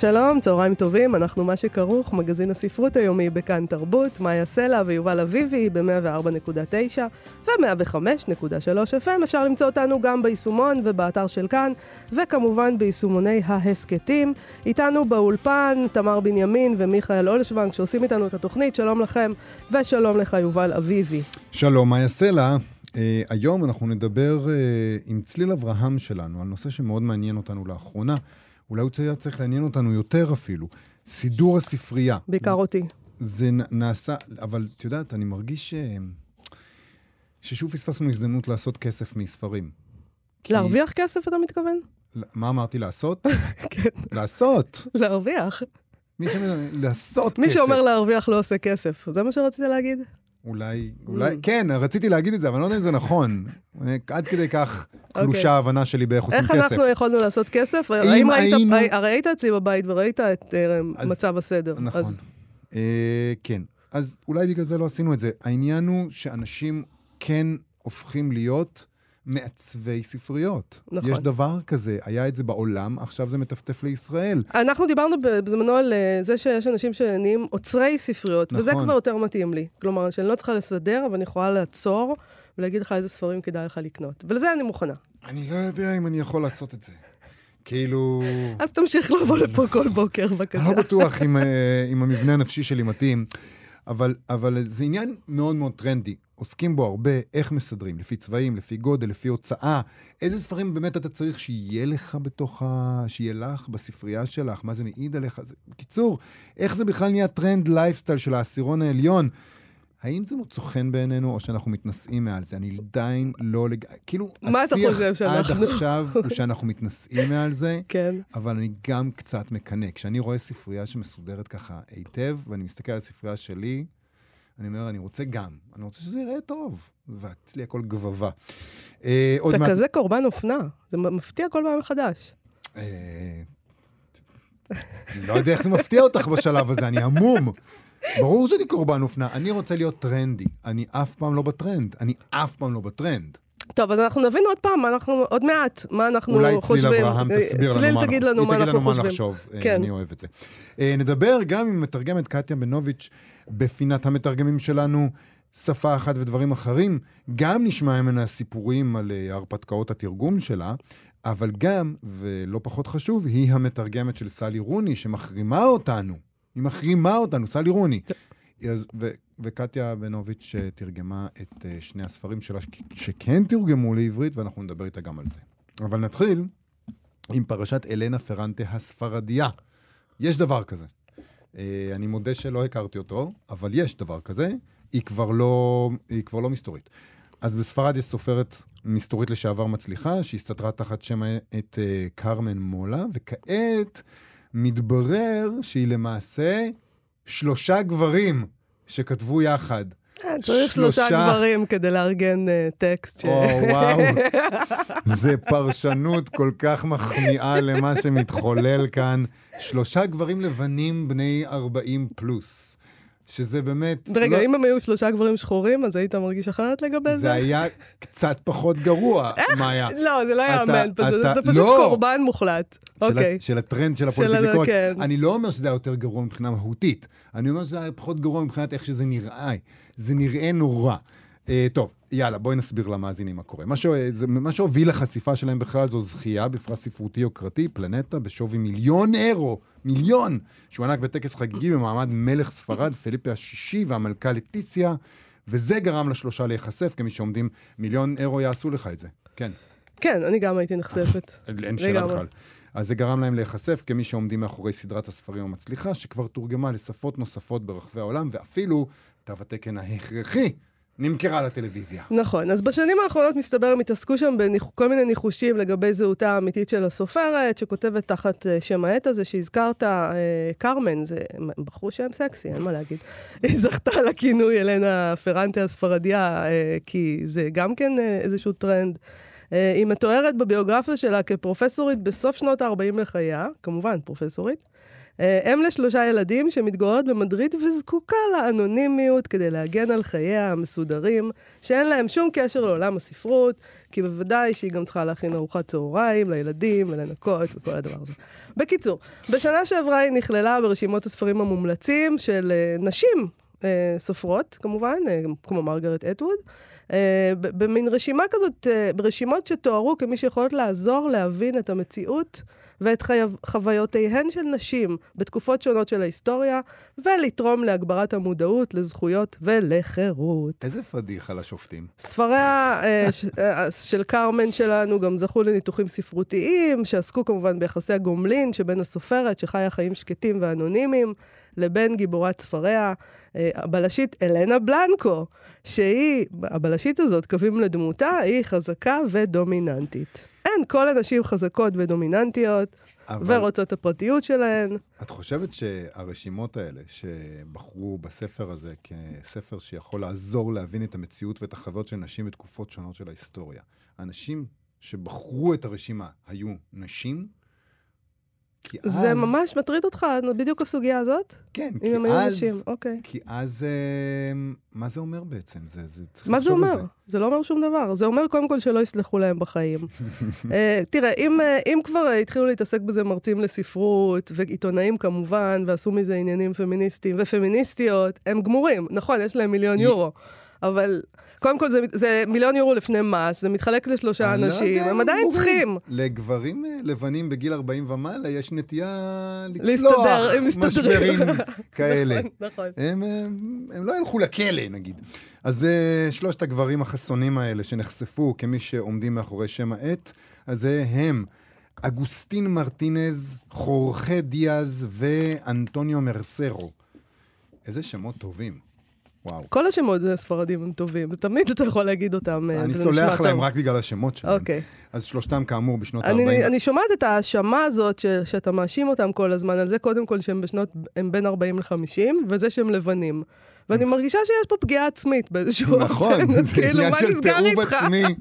שלום, צהריים טובים, אנחנו מה שכרוך, מגזין הספרות היומי בכאן תרבות, מאיה סלע ויובל אביבי ב-104.9 ו-105.3 FM. אפשר למצוא אותנו גם ביישומון ובאתר של כאן, וכמובן ביישומוני ההסכתים. איתנו באולפן תמר בנימין ומיכאל אולשוונג שעושים איתנו את התוכנית, שלום לכם ושלום לך יובל אביבי. שלום, מאיה סלע. Uh, היום אנחנו נדבר uh, עם צליל אברהם שלנו על נושא שמאוד מעניין אותנו לאחרונה. אולי הוא היה צריך לעניין אותנו יותר אפילו. סידור הספרייה. בעיקר אותי. זה נעשה, אבל את יודעת, אני מרגיש ש... ששוב פספסנו הזדמנות לעשות כסף מספרים. להרוויח כי... כסף, אתה מתכוון? מה אמרתי לעשות? כן. לעשות. להרוויח. מי שאומר לעשות מי כסף. מי שאומר להרוויח לא עושה כסף. זה מה שרצית להגיד? אולי, אולי, mm. כן, רציתי להגיד את זה, אבל אני לא יודע אם זה נכון. עד כדי כך קלושה אוקיי. ההבנה שלי באיך עושים כסף. איך אנחנו יכולנו לעשות כסף? האם היינו... הרי היית אצלי בבית וראית את אה, מצב הסדר. נכון. אה, כן. אז אולי בגלל זה לא עשינו את זה. העניין הוא שאנשים כן הופכים להיות... מעצבי ספריות. נכון. יש דבר כזה, היה את זה בעולם, עכשיו זה מטפטף לישראל. אנחנו דיברנו בזמנו על אה, זה שיש אנשים שנהיים עוצרי ספריות, נכון. וזה כבר יותר מתאים לי. כלומר, שאני לא צריכה לסדר, אבל אני יכולה לעצור ולהגיד לך איזה ספרים כדאי לך לקנות. ולזה אני מוכנה. אני לא יודע אם אני יכול לעשות את זה. כאילו... אז תמשיך לבוא לפה כל בוקר, בבקשה. אני לא בטוח אה, אם המבנה הנפשי שלי מתאים, אבל, אבל זה עניין מאוד מאוד טרנדי. עוסקים בו הרבה, איך מסדרים, לפי צבעים, לפי גודל, לפי הוצאה. איזה ספרים באמת אתה צריך שיהיה לך בתוך ה... שיהיה לך בספרייה שלך, מה זה מעיד עליך. זה... בקיצור, איך זה בכלל נהיה טרנד לייפסטייל של העשירון העליון? האם זה מוצא חן בעינינו, או שאנחנו מתנשאים מעל זה? אני עדיין לא לג... כאילו, שאנחנו... עד עכשיו הוא שאנחנו מתנשאים מעל זה, כן. אבל אני גם קצת מקנא. כשאני רואה ספרייה שמסודרת ככה היטב, ואני מסתכל על הספרייה שלי, אני אומר, אני רוצה גם. אני רוצה שזה יראה טוב. ואצלי הכל גבבה. אה, אתה. כזה קורבן אופנה. זה מפתיע כל פעם מחדש. אה, אני לא יודע איך זה מפתיע אותך בשלב הזה, אני המום. ברור שאני קורבן אופנה. אני רוצה להיות טרנדי. אני אף פעם לא בטרנד. אני אף פעם לא בטרנד. טוב, אז אנחנו נבין עוד פעם, אנחנו, עוד מעט, מה אנחנו אולי חושבים. אולי צליל אברהם תסביר לנו מה, תגיד לנו מה אנחנו חושבים. לנו מה לחשוב, כן. אני אוהב את זה. נדבר גם עם מתרגמת קטיה בנוביץ' בפינת המתרגמים שלנו, שפה אחת ודברים אחרים. גם נשמע ממנה סיפורים על הרפתקאות התרגום שלה, אבל גם, ולא פחות חשוב, היא המתרגמת של סלי רוני, שמחרימה אותנו. היא מחרימה אותנו, סלי רוני. אז, וקטיה בנוביץ' תרגמה את uh, שני הספרים שלה שכן תורגמו לעברית, ואנחנו נדבר איתה גם על זה. אבל נתחיל עם פרשת אלנה פרנטה הספרדיה. יש דבר כזה. Uh, אני מודה שלא הכרתי אותו, אבל יש דבר כזה. היא כבר לא, היא כבר לא מסתורית. אז בספרד יש סופרת מסתורית לשעבר מצליחה, שהסתתרה תחת שם את קרמן מולה, וכעת מתברר שהיא למעשה שלושה גברים שכתבו יחד. אה, צריך שלושה גברים כדי לארגן אה, טקסט. או, וואו. זה פרשנות כל כך מחמיאה למה שמתחולל כאן. שלושה גברים לבנים בני 40 פלוס. שזה באמת... רגע, לא... אם הם היו שלושה גברים שחורים, אז היית מרגיש אחרת לגבי זה? זה היה קצת פחות גרוע, מאיה. לא, זה לא היה אמן, פשוט, זה פשוט לא. קורבן מוחלט. של, אוקיי. של הטרנד של הפוליטיקות. כן. אני לא אומר שזה היה יותר גרוע מבחינה מהותית, אני אומר שזה היה פחות גרוע מבחינת איך שזה נראה. זה נראה נורא. Uh, טוב, יאללה, בואי נסביר למאזינים מה קורה. מה, ש... מה שהוביל לחשיפה שלהם בכלל זו זכייה בפרס ספרותי יוקרתי, פלנטה, בשווי מיליון אירו, מיליון, שהוענק בטקס חגיגי במעמד מלך ספרד, פליפה השישי והמלכה לטיסיה, וזה גרם לשלושה להיחשף, כמי שעומדים מיליון אירו יעשו לך את זה. כן. כן, אני גם הייתי נחשפת. אין שאלה בכלל. אז זה גרם להם להיחשף כמי שעומדים מאחורי סדרת הספרים המצליחה, שכבר תורגמה לשפות נוספות ברחבי העולם, ואפילו תו התקן ההכרחי נמכרה לטלוויזיה. נכון, אז בשנים האחרונות מסתבר הם התעסקו שם בכל מיני ניחושים לגבי זהותה האמיתית של הסופרת, שכותבת תחת אה, שם העט הזה שהזכרת, אה, קרמן, זה הם בחרו שם סקסי, אין מה להגיד. היא זכתה לכינוי אלנה פרנטה הספרדיה, אה, כי זה גם כן אה, איזשהו טרנד. אה, היא מתוארת בביוגרפיה שלה כפרופסורית בסוף שנות ה-40 לחייה, כמובן פרופסורית. אה, אם לשלושה ילדים שמתגוררת במדריד וזקוקה לאנונימיות כדי להגן על חייה המסודרים, שאין להם שום קשר לעולם הספרות, כי בוודאי שהיא גם צריכה להכין ארוחת צהריים לילדים ולנקות וכל הדבר הזה. בקיצור, בשנה שעברה היא נכללה ברשימות הספרים המומלצים של אה, נשים אה, סופרות, כמובן, אה, כמו מרגרט אטווד. אה, במין רשימה כזאת, אה, ברשימות שתוארו כמי שיכולות לעזור להבין את המציאות ואת חייו, חוויותיהן של נשים בתקופות שונות של ההיסטוריה, ולתרום להגברת המודעות לזכויות ולחירות. איזה פדיחה לשופטים. ספריה אה, ש, אה, של קרמן שלנו גם זכו לניתוחים ספרותיים, שעסקו כמובן ביחסי הגומלין שבין הסופרת, שחיה חיים שקטים ואנונימיים, לבין גיבורת ספריה, אה, הבלשית אלנה בלנקו, שהיא, הבלשית הזאת, קווים לדמותה, היא חזקה ודומיננטית. אין, כל הנשים חזקות ודומיננטיות, אבל- ורוצות את הפרטיות שלהן. את חושבת שהרשימות האלה, שבחרו בספר הזה כספר שיכול לעזור להבין את המציאות ואת החוויות של נשים בתקופות שונות של ההיסטוריה, האנשים שבחרו את הרשימה היו נשים? כי אז... זה ממש מטריד אותך, בדיוק הסוגיה הזאת? כן, אם כי הם היו אז... נשים, אוקיי. כי אז... אה, מה זה אומר בעצם? זה, זה צריך מה זה אומר? זה לא אומר שום דבר. זה אומר קודם כל שלא יסלחו להם בחיים. אה, תראה, אם, אה, אם כבר התחילו להתעסק בזה מרצים לספרות, ועיתונאים כמובן, ועשו מזה עניינים פמיניסטיים ופמיניסטיות, הם גמורים. נכון, יש להם מיליון יורו. אבל קודם כל זה, זה מיליון יורו לפני מס, זה מתחלק לשלושה לא אנשים, הם עדיין גמורים. צריכים. לגברים אה, לבנים בגיל 40 ומעלה יש נטייה לצלוח. משברים כאלה. נכון, נכון. הם, הם, הם לא ילכו לכלא, נגיד. אז uh, שלושת הגברים החסונים האלה שנחשפו כמי שעומדים מאחורי שם העט, אז זה הם אגוסטין מרטינז, חורכה דיאז ואנטוניו מרסרו. איזה שמות טובים. וואו. כל השמות הספרדים הם טובים, ותמיד אתה יכול להגיד אותם, אה, אני סולח להם טוב. רק בגלל השמות שלהם. אוקיי. אז שלושתם כאמור בשנות ה-40. אני, אני שומעת את ההאשמה הזאת ש, שאתה מאשים אותם כל הזמן, על זה קודם כל שהם בשנות, הם בין 40 ל-50, וזה שהם לבנים. ואני מרגישה שיש פה פגיעה עצמית באיזשהו נכון, אז זה כאילו, עניין של איתך? עצמי.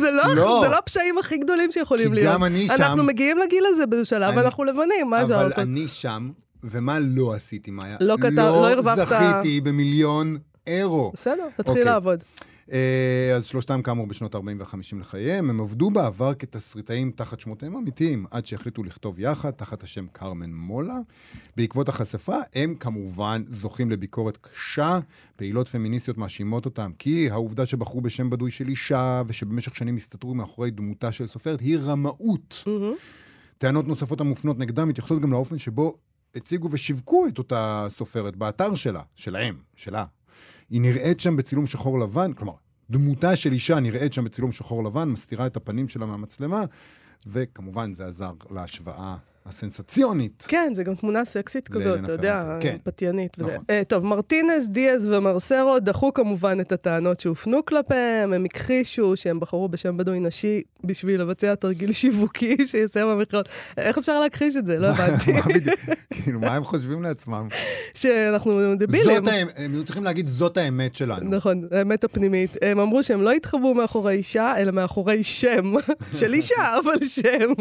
זה לא, לא. זה לא הפשעים הכי גדולים שיכולים כי להיות. גם אני אנחנו שם- מגיעים לגיל הזה באיזשהו שלב, ואנחנו לבנים, מה אפשר אבל לעשות? אני שם, ומה לא עשיתי, מאיה? לא כתב- לא הרווחת- זכיתי במיליון אירו. בסדר, תתחיל אוקיי. לעבוד. אה, אז שלושתם כאמור בשנות ה-40 וה-50 לחייהם. הם עבדו בעבר כתסריטאים תחת שמותיהם אמיתיים, עד שהחליטו לכתוב יחד, תחת השם קרמן מולה. בעקבות החשיפה, הם כמובן זוכים לביקורת קשה. פעילות פמיניסטיות מאשימות אותם, כי העובדה שבחרו בשם בדוי של אישה, ושבמשך שנים הסתתרו מאחורי דמותה של סופרת, היא רמאות. מהמם. טענות נוספות המופנות נגדם מתייחסות גם לאופן שבו הציגו ושיווקו את אותה סופרת באתר שלה, שלהם, שלה. היא נראית שם בצילום שחור לבן, כלומר, דמותה של אישה נראית שם בצילום שחור לבן, מסתירה את הפנים שלה מהמצלמה, וכמובן זה עזר להשוואה הסנסציונית. כן, זה גם תמונה סקסית כזאת, אתה יודע, כן. פתיינית וזה. נכון. אה, טוב, מרטינז, דיאז ומרסרו דחו כמובן את הטענות שהופנו כלפיהם, הם הכחישו שהם בחרו בשם בדוי נשי בשביל לבצע תרגיל שיווקי שיסיים במכירות. איך אפשר להכחיש את זה? לא הבנתי. כאילו, מה הם חושבים לעצמם? שאנחנו דבילים. האמת, הם היו צריכים להגיד, זאת האמת שלנו. נכון, האמת הפנימית. הם אמרו שהם לא התחבאו מאחורי אישה, אלא מאחורי שם. של אישה, אבל שם.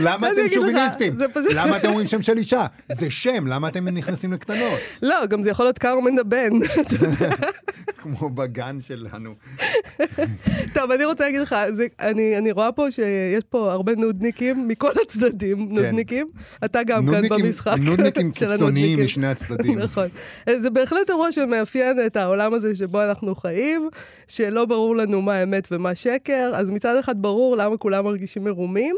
למה אתם שוביניסטים? פשוט- למה אתם אומרים שם של אישה? זה שם, למה אתם נכנסים לקטנות? לא, גם זה יכול להיות קרמן הבן. כמו בגן שלנו. טוב, אני רוצה להגיד לך, זה, אני, אני רואה פה שיש פה הרבה נודניקים מכל הצדדים, נודניקים. אתה גם כאן כן. נודניקים- במשחק נודניקים של קיצוניים הנודניקים. משני הצדדים. נכון. זה בהחלט אירוע שמאפיין את העולם הזה שבו אנחנו חיים, שלא ברור לנו מה אמת ומה שקר, אז מצד אחד ברור למה כולם מרגישים מרומים,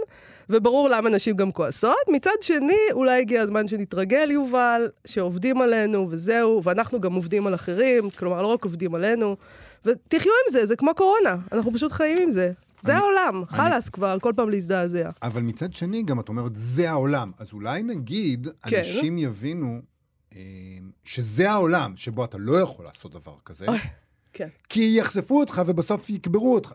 וברור למה נשים גם כועסות. מצד שני, אולי הגיע הזמן שנתרגל, יובל, שעובדים עלינו וזהו, ואנחנו גם עובדים על אחרים, כלומר, לא רק עובדים עלינו. ותחיו עם זה, זה כמו קורונה, אנחנו פשוט חיים עם זה. זה אני- העולם, חלאס כבר, כל פעם להזדעזע. אבל מצד שני, גם את אומרת, זה העולם. אז אולי נגיד, כן. אנשים יבינו אה, שזה העולם שבו אתה לא יכול לעשות דבר כזה, אוי, כן. כי יחשפו אותך ובסוף יקברו אותך.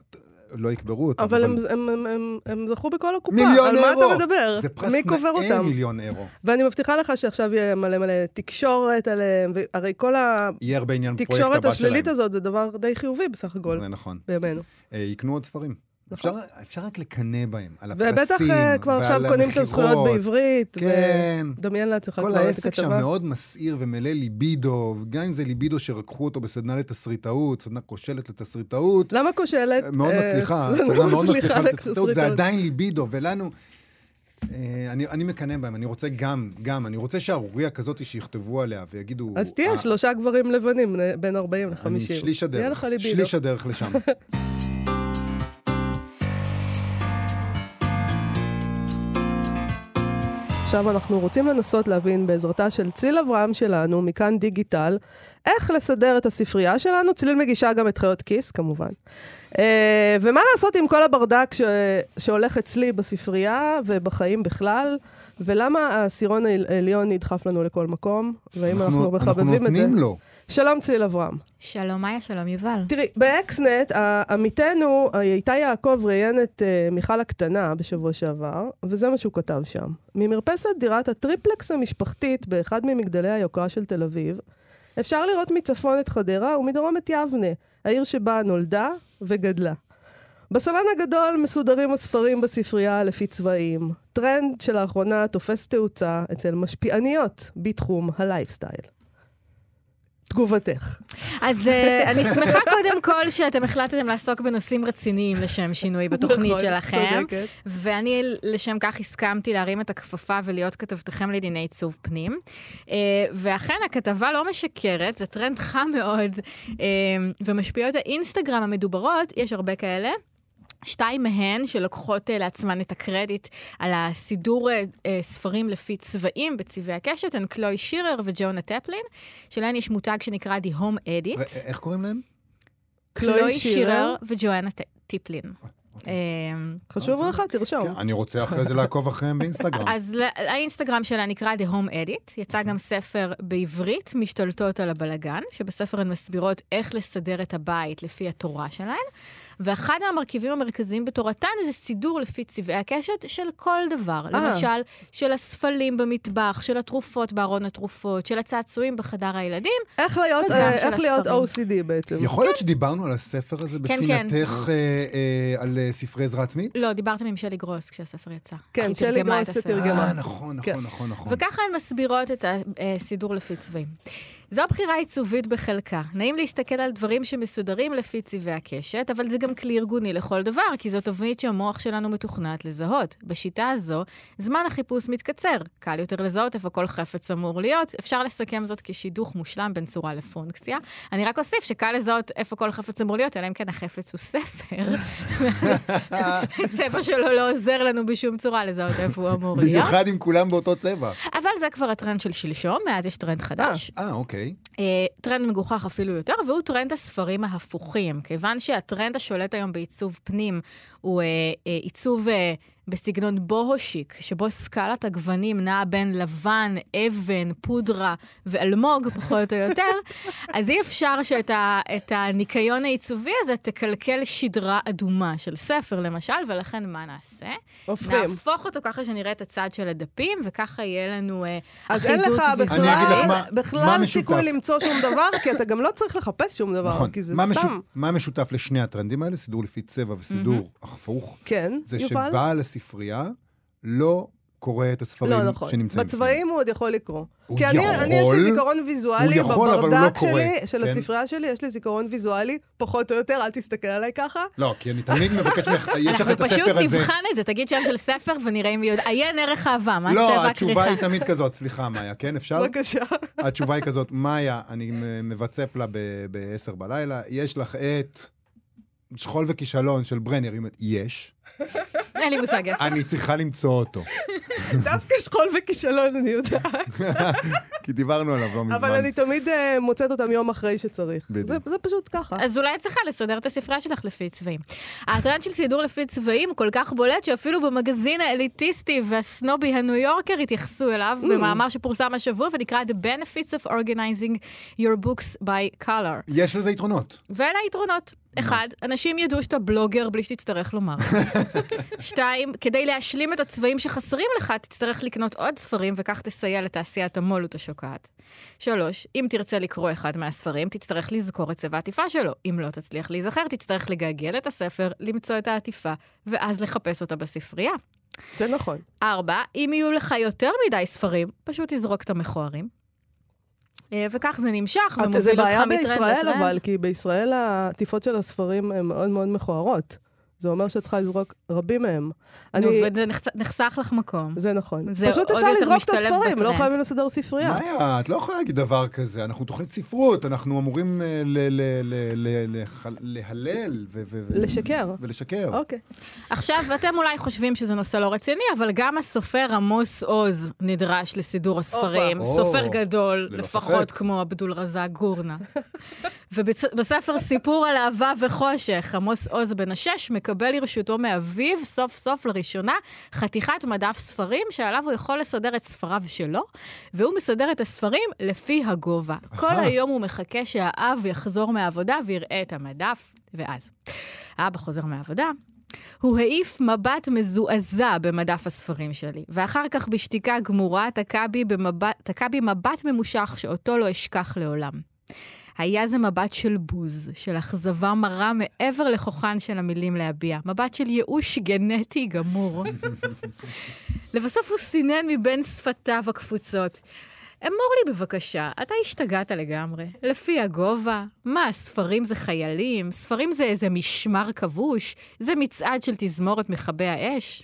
לא יקברו אותך, אבל הם, הם, הם, הם, הם זכו בכל הקופה. מיליון על אירו. מה אתה מדבר? זה פרס נאה אותם? מיליון אירו. ואני מבטיחה לך שעכשיו יהיה מלא מלא תקשורת עליהם, והרי כל התקשורת השלילית. הזאת זה דבר די חיובי בסך הכל, זה נכון. בימינו. אה, יקנו עוד ספרים. אפשר, אפשר רק לקנא בהם, על ובטח הפרסים, אה, כבר עכשיו קונים את הזכויות. בעברית. כן. ודמיין לעצמך כל כבר את העסק שם הכתבה. מאוד מסעיר ומלא ליבידו, גם אם זה ליבידו שרקחו אותו בסדנה לתסריטאות, סדנה כושלת לתסריטאות, למה כושלת? מאוד אה, מצליחה, סדנה מאוד מצליחה לתסריטאות. זה עדיין ליבידו, ולנו... אה, אני, אני מקנא בהם, אני רוצה גם, גם, אני רוצה שערוריה כזאת שיכתבו עליה ויגידו... אז תהיה "אה, שלושה גברים לבנים בין 40 ל-50. אני שליש הדרך. שליש הדרך לשם. עכשיו אנחנו רוצים לנסות להבין בעזרתה של צליל אברהם שלנו, מכאן דיגיטל, איך לסדר את הספרייה שלנו. צליל מגישה גם את חיות כיס, כמובן. אה, ומה לעשות עם כל הברדק ש... שהולך אצלי בספרייה ובחיים בכלל, ולמה העשירון העליון נדחף לנו לכל מקום, והאם אנחנו, מחבבים את זה. נותנים לו. שלום צליל אברהם. שלום מאיה, שלום יובל. תראי, באקסנט, עמיתנו, איתי יעקב ראיין את uh, מיכל הקטנה בשבוע שעבר, וזה מה שהוא כתב שם. ממרפסת דירת הטריפלקס המשפחתית באחד ממגדלי היוקרה של תל אביב, אפשר לראות מצפון את חדרה ומדרום את יבנה, העיר שבה נולדה וגדלה. בסלון הגדול מסודרים הספרים בספרייה לפי צבעים, טרנד שלאחרונה תופס תאוצה אצל משפיעניות בתחום הלייפסטייל. תגובתך. אז אה, אני שמחה קודם כל שאתם החלטתם לעסוק בנושאים רציניים לשם שינוי בתוכנית נכון, שלכם. צודקת. ואני לשם כך הסכמתי להרים את הכפפה ולהיות כתבתכם לענייני עיצוב פנים. אה, ואכן, הכתבה לא משקרת, זה טרנד חם מאוד, אה, ומשפיעות האינסטגרם המדוברות, יש הרבה כאלה. שתיים מהן שלוקחות uh, לעצמן את הקרדיט על הסידור uh, uh, ספרים לפי צבעים בצבעי הקשת, הן קלוי שירר וג'ואנה טפלין, שלהן יש מותג שנקרא The Home Edit. ואיך קוראים להם? קלוי שירר וג'ואנה טפלין. אמ, חשוב לך, תרשום. כן, אני רוצה אחרי זה לעקוב אחריהם באינסטגרם. אז האינסטגרם שלה נקרא The Home Edit, יצא גם ספר בעברית, משתלטות על הבלגן, שבספר הן מסבירות איך לסדר את הבית לפי התורה שלהן, ואחד מהמרכיבים המרכזיים בתורתן זה סידור לפי צבעי הקשת של כל דבר. אה. למשל, של הספלים במטבח, של התרופות בארון התרופות, של הצעצועים בחדר הילדים. איך להיות, אה, איך להיות. OCD בעצם. יכול להיות שדיברנו על הספר הזה כן, כן. בפינתך אה, אה, על אה, ספרי עזרה עצמית? לא, דיברתם עם שלי גרוס כשהספר יצא. כן, שלי גרוס. תרגמה. אה, נכון, כן. נכון, נכון, נכון. וככה הן מסבירות את הסידור לפי צבעים. זו בחירה עיצובית בחלקה. נעים להסתכל על דברים שמסודרים לפי צבעי הקשת, אבל זה גם כלי ארגוני לכל דבר, כי זו תבנית שהמוח שלנו מתוכנת לזהות. בשיטה הזו, זמן החיפוש מתקצר. קל יותר לזהות איפה כל חפץ אמור להיות. אפשר לסכם זאת כשידוך מושלם בין צורה לפונקציה. אני רק אוסיף שקל לזהות איפה כל חפץ אמור להיות, אלא אם כן החפץ הוא ספר. הצבע שלו לא עוזר לנו בשום צורה לזהות איפה הוא אמור להיות. במיוחד אם כולם באותו צבע. אבל זה כבר הטרנד של שלשום, מאז יש טרנד חדש. אה, אוקיי. אה, טרנד מגוחך אפילו יותר, והוא טרנד הספרים ההפוכים. כיוון שהטרנד השולט היום בעיצוב פנים הוא אה, אה, עיצוב בסגנון בוהו שיק, שבו סקלת הגוונים נעה בין לבן, אבן, פודרה ואלמוג, פחות או יותר, אז אי אפשר שאת ה, את הניקיון העיצובי הזה תקלקל שדרה אדומה של ספר, למשל, ולכן מה נעשה? הופכים. נהפוך אותו ככה שנראה את הצד של הדפים, וככה יהיה לנו אה, אז אין אחידות לך ויזואלית. אני אגיד לך בכלל, מה- מה בכלל משותף. סיכוי למצוא שום דבר, כי אתה גם לא צריך לחפש שום דבר, נכון. כי זה מה סתם. משו- מה משותף לשני הטרנדים האלה? סידור לפי צבע וסידור הפוך. כן, זה יובל? שבעל הספרייה לא קורא את הספרים לא נכון. שנמצאים בצבעים הוא עוד יכול לקרוא. הוא כי אני, אני, יש לי יכול, זיכרון ויזואלי, הוא יכול, אבל הוא לא בברדק קורא, שלי, של כן? הספרייה שלי, יש לי זיכרון ויזואלי, פחות או יותר, אל תסתכל עליי ככה. לא, כי אני תמיד מבקש ממך, יש לך אנחנו את פשוט הספר הזה. נבחן את זה, תגיד שם של ספר ונראה אם יודע. עיין ערך אהבה, מה לא, צבע התשובה הכריכה? היא תמיד כזאת, סליחה, מאיה, כן, אפשר? בבקשה. התשובה היא כזאת, מאיה, אני מבצע לה ב-10 בלילה, יש לך את שכול וכישלון של ברנר, היא אומרת, יש, אין לי מושג איפה. אני צריכה למצוא אותו. דווקא שכול וכישלון, אני יודעת. כי דיברנו עליו לא מזמן. אבל אני תמיד אה, מוצאת אותם יום אחרי שצריך. בדיוק. זה פשוט ככה. אז אולי את צריכה לסדר את הספרייה שלך לפי צבעים. הטרנד של סידור לפי צבעים כל כך בולט שאפילו במגזין האליטיסטי והסנובי הניו יורקר התייחסו אליו Mm. במאמר שפורסם השבוע ונקרא The Benefits of Organizing Your Books by Color. יש לזה יתרונות. ואלה היתרונות. אחד, אנשים ידעו שאתה בלוגר בלי שתצטרך לומר. שתיים, כדי להשלים את הצבעים שחסרים לך, תצטרך לקנות עוד ספרים, וכך תסייע לתעשיית המו"לות השוקעת. שלוש, אם תרצה לקרוא אחד מהספרים, תצטרך לזכור את צבע העטיפה שלו. אם לא תצליח להיזכר, תצטרך לגגל את הספר, למצוא את העטיפה, ואז לחפש אותה בספרייה. זה נכון. ארבע, אם יהיו לך יותר מדי ספרים, פשוט תזרוק את המכוערים. אה, וכך זה נמשך, זה ומוביל אותך בעיה מטרנד בישראל, לטרנד. אבל, כי בישראל העטיפות של הספרים הן מאוד מאוד מכוערות. זה אומר שאת צריכה לזרוק רבים מהם. נו, אני... וזה נחצ- נחסך לך מקום. זה נכון. זה פשוט אפשר לזרוק את הספרים, לא בטרנד. חייבים לסדר ספרייה. מאיה, את לא יכולה להגיד דבר כזה. אנחנו תוכנית ספרות, אנחנו אמורים אה, ל- ל- ל- ל- לח- להלל ו- לשקר. ולשקר. אוקיי. עכשיו, אתם אולי חושבים שזה נושא לא רציני, אבל גם הסופר עמוס עוז נדרש לסידור הספרים. סופר או, גדול, לפחות. כמו עבדול רזאק גורנה. ובספר סיפור על אהבה וחושך, עמוס עוז בן השש מקבל לרשותו מאביו, סוף סוף לראשונה, חתיכת מדף ספרים שעליו הוא יכול לסדר את ספריו שלו, והוא מסדר את הספרים לפי הגובה. כל היום הוא מחכה שהאב יחזור מהעבודה ויראה את המדף, ואז. האבא חוזר מהעבודה, הוא העיף מבט מזועזע במדף הספרים שלי, ואחר כך בשתיקה גמורה תקע בי, במבט, תקע בי מבט ממושך שאותו לא אשכח לעולם. היה זה מבט של בוז, של אכזבה מרה מעבר לכוחן של המילים להביע. מבט של ייאוש גנטי גמור. לבסוף הוא סינן מבין שפתיו הקפוצות. אמור לי בבקשה, אתה השתגעת לגמרי. לפי הגובה, מה, ספרים זה חיילים? ספרים זה איזה משמר כבוש? זה מצעד של תזמורת מכבי האש?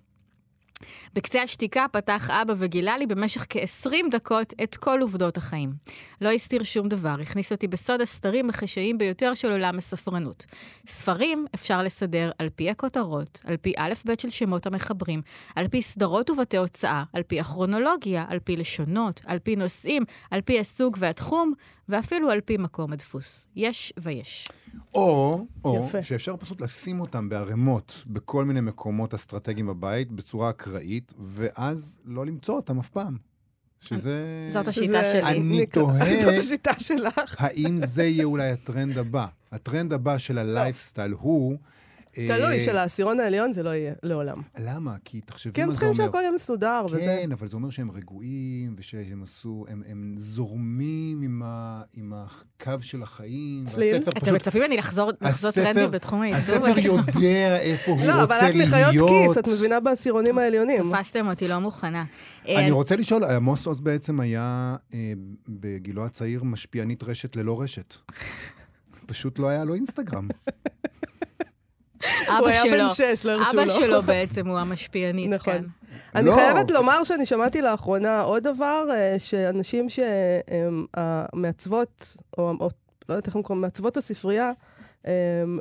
בקצה השתיקה פתח אבא וגילה לי במשך כ-20 דקות את כל עובדות החיים. לא הסתיר שום דבר, הכניס אותי בסוד הסתרים החשאיים ביותר של עולם הספרנות. ספרים אפשר לסדר על פי הכותרות, על פי א'-ב' של שמות המחברים, על פי סדרות ובתי הוצאה, על פי הכרונולוגיה, על פי לשונות, על פי נושאים, על פי הסוג והתחום, ואפילו על פי מקום הדפוס. יש ויש. או, או יפה. שאפשר פשוט לשים אותם בערימות בכל מיני מקומות אסטרטגיים בבית בצורה אקראית, ואז לא למצוא אותם אף פעם. שזה... זאת שזה- השיטה שלי. אני תוהה- זאת השיטה שלך. האם זה יהיה אולי הטרנד הבא? הטרנד הבא של הלייפסטייל הוא... אה, תלוי, של העשירון העליון זה לא יהיה לעולם. למה? כי תחשבי כי הם מה זה צריכים אומר. שהכל יהיה מסודר, וזה... כן, אבל זה אומר שהם רגועים, ושהם עשו, הם, הם זורמים עם, ה, עם הקו של החיים. צליל. אתם פשוט... מצפים ממני לחזור לחזור הספר- טרנדית בתחום העיצוב? הספר יודע איפה הוא לא, אבל רוצה את מחיות להיות. כיס, את מבינה בעשירונים העליונים. תפסתם אותי לא מוכנה. אני אה, רוצה לשאול, עמוס עוז בעצם היה אה, בגילו הצעיר משפיענית רשת ללא רשת. פשוט לא היה לו אינסטגרם. הוא אבא היה בן שלו, שש, לא הרשו אבא לו. שלו בעצם הוא המשפיענית נכון. כאן. אני לא. חייבת לומר שאני שמעתי לאחרונה עוד דבר, אה, שאנשים שהמעצבות, או או לא יודעת איך הם קוראים, מעצבות הספרייה,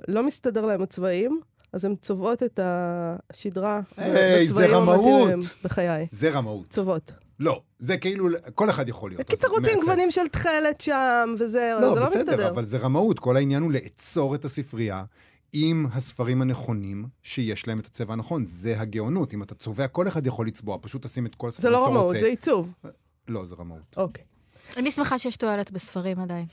לא מסתדר להם הצבעים, אז הן צובעות את השדרה היי, זה בצבעים רמאות. המתאימים. בחיי. זה רמאות. צובות. לא, זה כאילו, כל אחד יכול להיות. בקיצור, רוצים מעצב. גוונים של תכלת שם, וזה, לא, זה לא בסדר, מסתדר. אבל זה רמאות. כל העניין הוא לעצור את הספרייה עם הספרים הנכונים, שיש להם את הצבע הנכון. זה הגאונות. אם אתה צובע, כל אחד יכול לצבוע, פשוט תשים את כל זה הספרים לא שאתה רמאות, רוצה. זה עיצוב. לא, זה רמאות. אוקיי. אני שמחה שיש תועלת בספרים עדיין.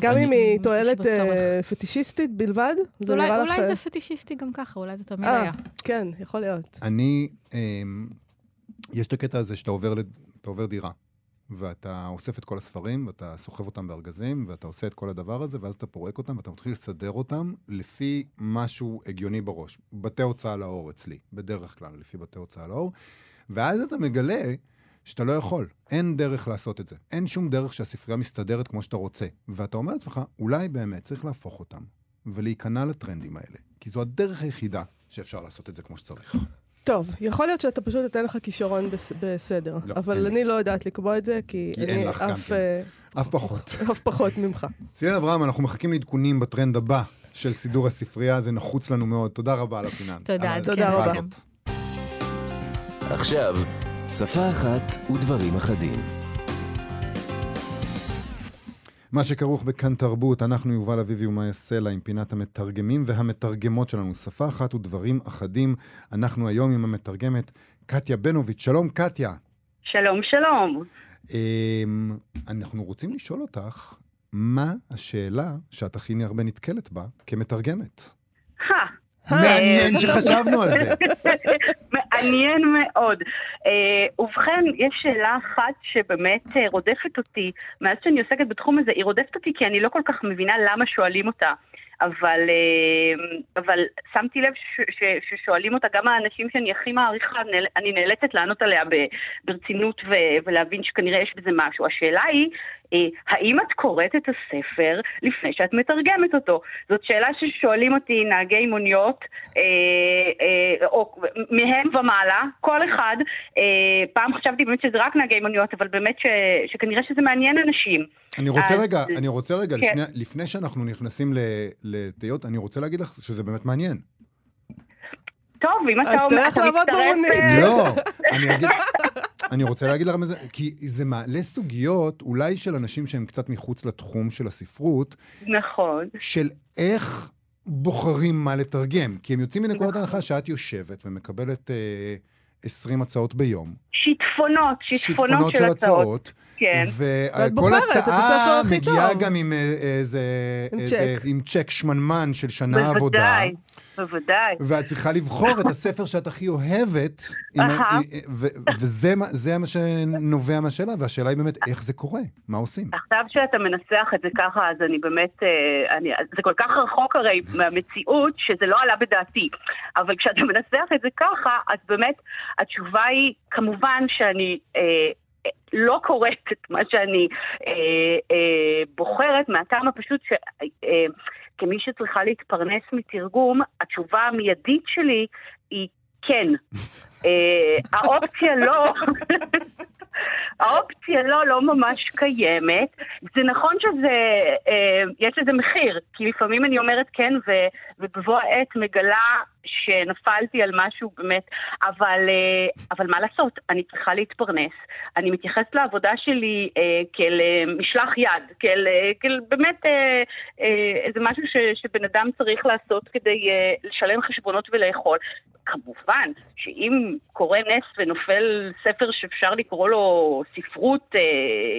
גם אם היא תועלת. אה, פטישיסטית בלבד, זה אולי- נראה לך... אולי אה, זה פטישיסטי גם ככה, אולי זה תמיד אה, היה. כן, יכול להיות. אני, אמ, יש את הקטע הזה שאתה עובר דירה, ואתה אוסף את כל הספרים, ואתה סוחב אותם בארגזים, ואתה עושה את כל הדבר הזה, ואז אתה פורק אותם, ואתה מתחיל לסדר אותם לפי משהו הגיוני בראש. בתי הוצאה לאור אצלי, בדרך כלל, לפי בתי הוצאה לאור, ואז אתה מגלה שאתה לא יכול. אין דרך לעשות את זה. אין שום דרך שהספרייה מסתדרת כמו שאתה רוצה. ואתה אומר לעצמך, אולי באמת צריך להפוך אותם, ולהיכנע לטרנדים האלה. כי זו הדרך היחידה שאפשר לעשות את זה כמו שצריך. טוב, יכול להיות שאתה פשוט נותן לך כישרון בס- בסדר, לא, אבל אין לי. אני לא יודעת לקבוע את זה, כי כי אין אני אף, כן. אה, אף פחות. אף פחות ממך. ציון אברהם, אנחנו מחכים לעדכונים בטרנד הבא של סידור הספרייה, זה נחוץ לנו מאוד. תודה רבה על הפינה. תודה, על תודה רבה. עכשיו, שפה אחת ודברים אחדים. מה שכרוך בכאן תרבות, אנחנו יובל אביבי ומאיה סלע עם פינת המתרגמים והמתרגמות שלנו. שפה אחת ודברים אחדים. אנחנו היום עם המתרגמת קטיה בנוביץ'. שלום, קטיה. שלום, שלום. אמ, אנחנו רוצים לשאול אותך, מה השאלה שאת הכי הרבה נתקלת בה כמתרגמת? מעניין שחשבנו על זה. מעניין מאוד. Uh, ובכן, יש שאלה אחת שבאמת uh, רודפת אותי, מאז שאני עוסקת בתחום הזה, היא רודפת אותי כי אני לא כל כך מבינה למה שואלים אותה. אבל, uh, אבל שמתי לב ש, ש, ששואלים אותה גם האנשים שאני הכי מעריכה, אני נאלצת לענות עליה ברצינות ו, ולהבין שכנראה יש בזה משהו. השאלה היא, האם את קוראת את הספר לפני שאת מתרגמת אותו? זאת שאלה ששואלים אותי נהגי מוניות, אה, אה, או מהם ומעלה, כל אחד. פעם חשבתי באמת שזה רק נהגי מוניות, אבל באמת ש, שכנראה שזה מעניין אנשים. אני רוצה אז... רגע, אני רוצה רגע, כן. לפני, לפני שאנחנו נכנסים לתהיות, אני רוצה להגיד לך שזה באמת מעניין. טוב, אם אתה אומר, אתה מצטרף... לא, אני אגיד... אני רוצה להגיד לכם את זה, כי זה מעלה סוגיות, אולי של אנשים שהם קצת מחוץ לתחום של הספרות. נכון. של איך בוחרים מה לתרגם. כי הם יוצאים מנקודת נכון. הנחה שאת יושבת ומקבלת אה, 20 הצעות ביום. שיטפונות, שיטפונות, שיטפונות של, של הצעות. הצעות. כן. וכל הצעה מגיעה גם עם אה, איזה... עם איזה, צ'ק. עם צ'ק שמנמן של שנה בוודאי. עבודה. בוודאי. בוודאי. ואת צריכה לבחור את הספר שאת הכי אוהבת, וזה מה שנובע מהשאלה, והשאלה היא באמת איך זה קורה, מה עושים. עכשיו שאתה מנסח את זה ככה, אז אני באמת, אה, אני, זה כל כך רחוק הרי מהמציאות, שזה לא עלה בדעתי. אבל כשאתה מנסח את זה ככה, אז באמת, התשובה היא, כמובן שאני... אה, לא קוראת את מה שאני אה, אה, בוחרת, מהטעם הפשוט ש... אה, כמי שצריכה להתפרנס מתרגום, התשובה המיידית שלי היא כן. אה, האופציה לא, האופציה לא, לא ממש קיימת. זה נכון שזה, אה, יש לזה מחיר, כי לפעמים אני אומרת כן, ובבוא העת מגלה שנפלתי על משהו באמת, אבל, אה, אבל מה לעשות, אני צריכה להתפרנס. אני מתייחסת לעבודה שלי אה, כאל אה, משלח יד, כאל, אה, כאל באמת אה, אה, איזה משהו ש, שבן אדם צריך לעשות כדי אה, לשלם חשבונות ולאכול. כמובן שאם קורה נס ונופל ספר שאפשר לקרוא לו ספרות אה,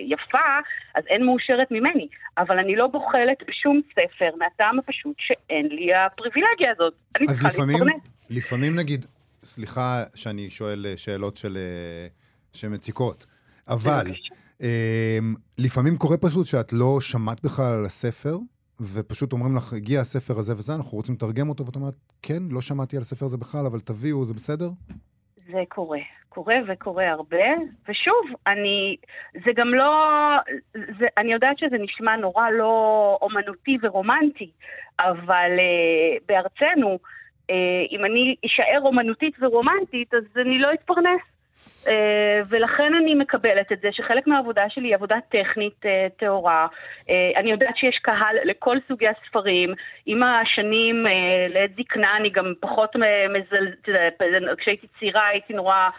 יפה, אז אין מאושרת ממני. אבל אני לא בוחלת בשום ספר מהטעם הפשוט שאין לי הפריבילגיה הזאת. אני צריכה לפעמים, להתפרנס. לפעמים נגיד, סליחה שאני שואל אה, שאלות של, אה, שמציקות, אבל אה, לפעמים קורה פשוט שאת לא שמעת בכלל על הספר, ופשוט אומרים לך, הגיע הספר הזה וזה, אנחנו רוצים לתרגם אותו, ואת אומרת, כן, לא שמעתי על הספר הזה בכלל, אבל תביאו, זה בסדר? זה קורה. קורה וקורה הרבה, ושוב, אני, זה גם לא, זה, אני יודעת שזה נשמע נורא לא אומנותי ורומנטי, אבל uh, בארצנו, uh, אם אני אשאר אומנותית ורומנטית, אז אני לא אתפרנס. Uh, ולכן אני מקבלת את זה שחלק מהעבודה שלי היא עבודה טכנית uh, טהורה. Uh, אני יודעת שיש קהל לכל סוגי הספרים. עם השנים, לעת זקנה, אני גם פחות מזל... כשהייתי צעירה הייתי נורא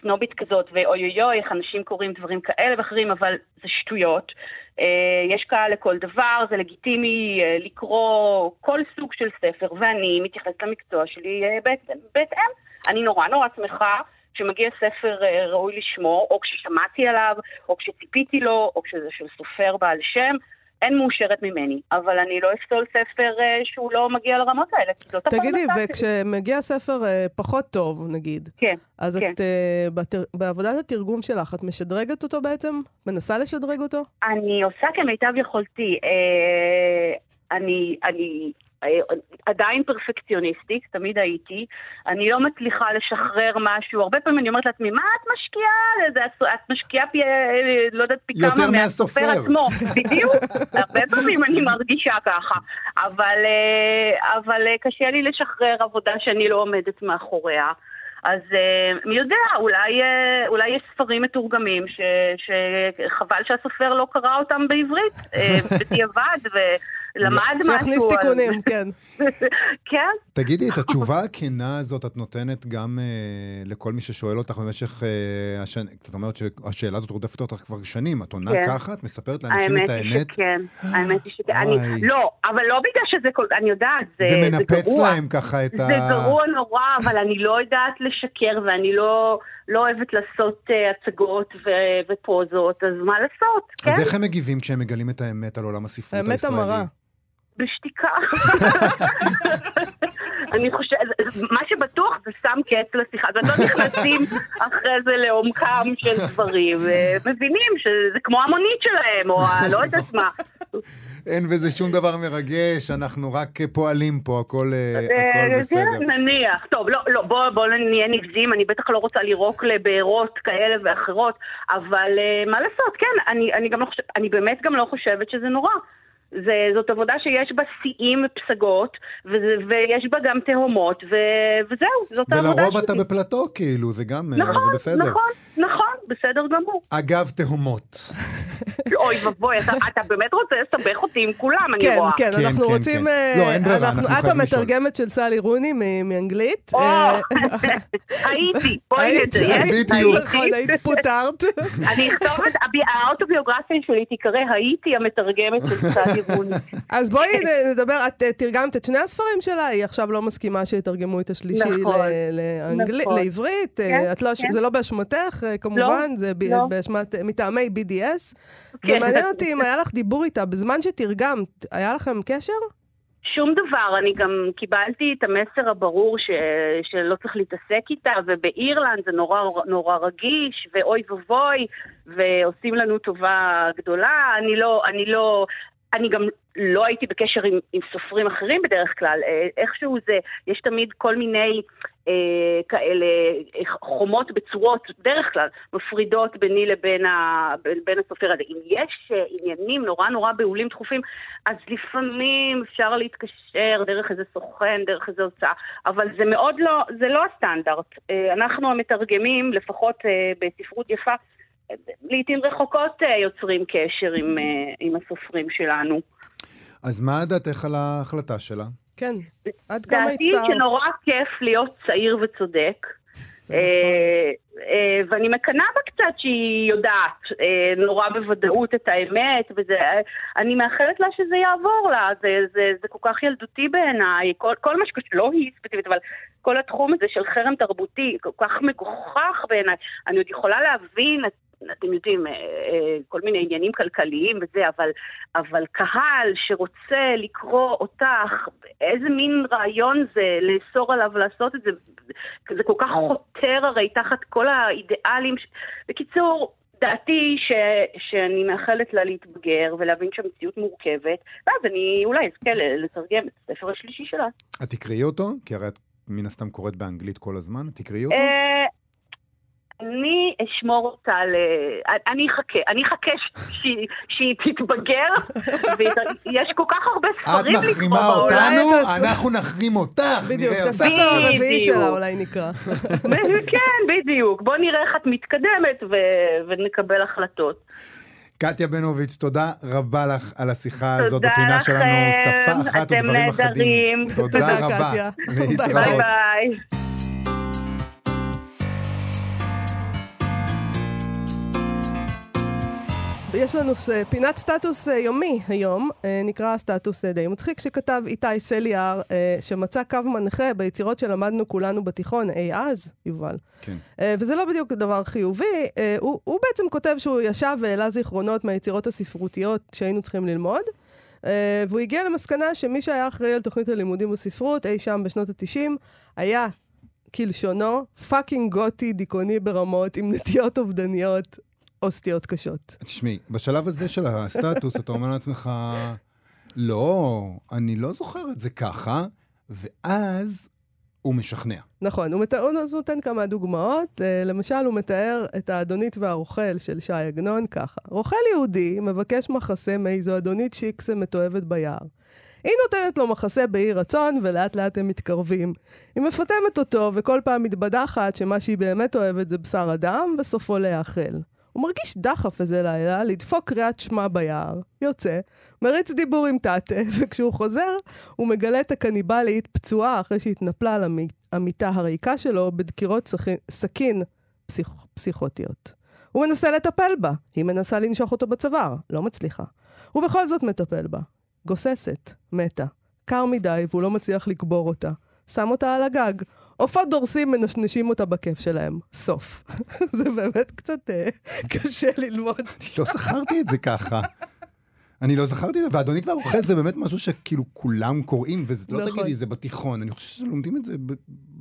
סנובית כזאת, ואוי אוי אוי, איך אנשים קוראים דברים כאלה ואחרים, אבל זה שטויות. יש קהל לכל דבר, זה לגיטימי לקרוא כל סוג של ספר, ואני מתייחסת למקצוע שלי. בהתאם. אני נורא נורא שמחה. כשמגיע ספר אה, ראוי לשמו, או כששמעתי עליו, או כשציפיתי לו, או כשזה של סופר בעל שם, אין מאושרת ממני, אבל אני לא אפסול ספר uh, שהוא לא מגיע לרמות האלה, כי זאת הפרנסה תגידי, וכשמגיע ספר uh, פחות טוב, נגיד, כן, אז כן. את, בתר... בעבודת התרגום שלך, את משדרגת אותו בעצם? מנסה לשדרג אותו? אני עושה כמיטב יכולתי. אני, אני עדיין פרפקציוניסטית, תמיד הייתי. אני לא מצליחה לשחרר משהו. הרבה פעמים אני אומרת לעצמי, מה את משקיעה? את משקיעה פי, לא יודעת פי כמה מהסופר עצמו. בדיוק, הרבה פעמים אני מרגישה ככה. אבל, אה, אבל אה, קשה לי לשחרר עבודה שאני לא עומדת מאחוריה. אז מי יודע, אולי, אולי יש ספרים מתורגמים ש, שחבל שהסופר לא קרא אותם בעברית, בדיעבד, למד משהו. שיכניס על- תיקונים, כן. כן, תגידי, את התשובה הכנה הזאת את נותנת גם אה, לכל מי ששואל אותך במשך אה, השנים, זאת אומרת שהשאלה הזאת רודפת אותך כבר שנים, את עונה כן. ככה? את מספרת לאנשים את האמת היא האמת? שכן, האמת היא שכן. אני, לא, אבל לא בגלל שזה כל... אני יודעת, זה, זה מנפץ גרוע. להם ככה את ה... זה גרוע נורא, אבל אני לא יודעת לשקר, ואני לא, לא אוהבת לעשות uh, הצגות ו- ופוזות, אז מה לעשות, כן? אז איך הם מגיבים כשהם מגלים את האמת על עולם הספרות האמת הישראלי? המרה. בשתיקה. אני חושבת, מה שבטוח זה שם קץ לשיחה, זאת לא נכנסים אחרי זה לעומקם של דברים, ומבינים שזה כמו המונית שלהם, או לא יודעת מה. אין בזה שום דבר מרגש, אנחנו רק פועלים פה, הכל אה, הכל אה, בסדר. כן, נניח. טוב, לא, לא, בואו בוא נהיה נבזים, אני בטח לא רוצה לירוק לבארות כאלה ואחרות, אבל אה, מה לעשות, כן, אני, אני גם לא חושבת, אני באמת גם לא חושבת שזה נורא. זה, זאת עבודה שיש בה שיאים ופסגות, וזה, ויש בה גם תהומות, ו, וזהו, זאת העבודה ולרוב שלי. אתה בפלטו, כאילו, זה גם, אה, נכון, זה בסדר. נכון, נכון, בסדר גמור. אגב, תהומות. אוי ואבוי, אתה, אתה באמת רוצה לסבך אותי עם כולם, אני כן, רואה. כן, כן, אנחנו כן, רוצים... כן. אה, לא, אין ברירה, אנחנו את חייבים לשאול. המתרגמת של סלי רוני מאנגלית. או, אה, הייתי, בואי נדייק. בדיוק. נכון, היית פוטרת. אני אכתוב את, האוטוביוגרפיה שלי תיקרא הייתי המתרגמת של סעדי רוני. אז בואי נדבר, את אה, תרגמת את שני הספרים שלה, היא עכשיו לא מסכימה שיתרגמו את השלישי. לעברית. אה, לא-. זה לא באשמתך, אה, כמובן, זה ב- לא. באשמת, מטעמי BDS. כן. ומעניין אותי אם היה לך דיבור איתה, בזמן שתרגמת, היה לכם קשר? שום דבר, אני גם קיבלתי את המסר הברור ש, שלא צריך להתעסק איתה, ובאירלנד זה נורא, נורא רגיש, ואוי ואבוי, ועושים לנו טובה גדולה. אני לא, אני לא, אני גם לא הייתי בקשר עם, עם סופרים אחרים בדרך כלל. אה, איכשהו זה, יש תמיד כל מיני אה, כאלה אה, חומות בצורות, בדרך כלל, מפרידות ביני לבין ה, בין, בין הסופר הזה. אם יש אה, עניינים נורא נורא בהולים דחופים, אז לפעמים אפשר להתקשר דרך איזה סוכן, דרך איזה הוצאה, אבל זה מאוד לא, זה לא הסטנדרט. אה, אנחנו המתרגמים, לפחות אה, בספרות יפה, לעיתים רחוקות אה, יוצרים קשר עם, אה, עם הסופרים שלנו. אז מה דעתך על ההחלטה שלה? כן. עד כמה דעתי הצטערת? שנורא כיף להיות צעיר וצודק. זה אה, ואני מקנאה בה קצת שהיא יודעת נורא בוודאות את האמת, וזה, אה, אני מאחלת לה שזה יעבור לה, זה, זה, זה כל כך ילדותי בעיניי, כל, כל מה שקשור, לא היא ספציפית, אבל כל התחום הזה של חרם תרבותי, כל כך מגוחך בעיניי, אני עוד יכולה להבין את אתם יודעים, אה, אה, כל מיני עניינים כלכליים וזה, אבל, אבל קהל שרוצה לקרוא אותך, איזה מין רעיון זה לאסור עליו לעשות את זה, זה כל כך חותר הרי תחת כל האידיאלים. ש... בקיצור, דעתי ש, שאני מאחלת לה להתבגר ולהבין שהמציאות מורכבת, ואז אני אולי אזכה לתרגם את הספר השלישי שלה. את תקראי אותו? כי הרי את מן הסתם קוראת באנגלית כל הזמן. תקראי אותו? אשמור אותה ל... אני אחכה, אני אחכה ש- שהיא- תתבגר, ויש כל כך הרבה את ספרים לקרוא מחרימה בעולם. אותנו, אולי תעשו- אנחנו נחרים אותך. בדיוק, את. הספר הרביעי. שלה אולי נקרא. כן, בדיוק. בוא נראה איך את מתקדמת ו- ונקבל החלטות. קטיה בנוביץ', תודה רבה לך על השיחה הזאת תודה בפינה שלנו, לכם, שפה אחת אתם ודברים אחדים. נהדרים. תודה תודה, רבה. קטיה. ביי להתראות. ביי. יש לנו פינת סטטוס אה, יומי היום, אה, נקרא סטטוס אה, די מצחיק, שכתב איתי סליאר, שמצא קו מנחה ביצירות שלמדנו כולנו בתיכון, אי אז, יובל. כן. וזה לא בדיוק דבר חיובי, הוא, הוא בעצם כותב שהוא ישב והעלה זיכרונות מהיצירות הספרותיות שהיינו צריכים ללמוד, והוא הגיע למסקנה שמי שהיה אחראי על תוכנית הלימודים בספרות, אי שם בשנות ה-90, היה, כלשונו, fucking גותי דיכאוני ברמות, עם נטיות אובדניות או סטיות קשות. תשמעי, בשלב הזה של הסטטוס, אתה אומר לעצמך, לא, אני לא זוכר את זה ככה, ואז הוא משכנע. נכון, הוא, אז הוא נותן כמה דוגמאות. אה, למשל, הוא מתאר את האדונית והרוכל של ש"י עגנון ככה: רוכל יהודי מבקש מחסה מאיזו אדונית שיקסה מתועבת ביער. היא נותנת לו מחסה באי רצון, ולאט לאט הם מתקרבים. היא מפטמת אותו, וכל פעם מתבדחת שמה שהיא באמת אוהבת זה בשר אדם, וסופו להיאכל. הוא מרגיש דחף איזה לילה לדפוק קריאת שמע ביער, יוצא, מריץ דיבור עם טאטה, וכשהוא חוזר, הוא מגלה את הקניבלית פצועה אחרי שהתנפלה על המ- המיטה הריקה שלו בדקירות סכין, פסיכ, פסיכוטיות. הוא מנסה לטפל בה, היא מנסה לנשוך אותו בצוואר, לא מצליחה. ובכל זאת מטפל בה. גוססת, מתה. קר מדי והוא לא מצליח לקבור אותה. שם אותה על הגג. עופות דורסים מנשנשים אותה בכיף שלהם. סוף. זה באמת קצת אה, קשה ללמוד. לא זכרתי את זה ככה. אני לא זכרתי את זה, ואדונית והרוכל זה באמת משהו שכאילו כולם קוראים, ולא נכון. תגידי, זה בתיכון. אני חושב שלומדים את זה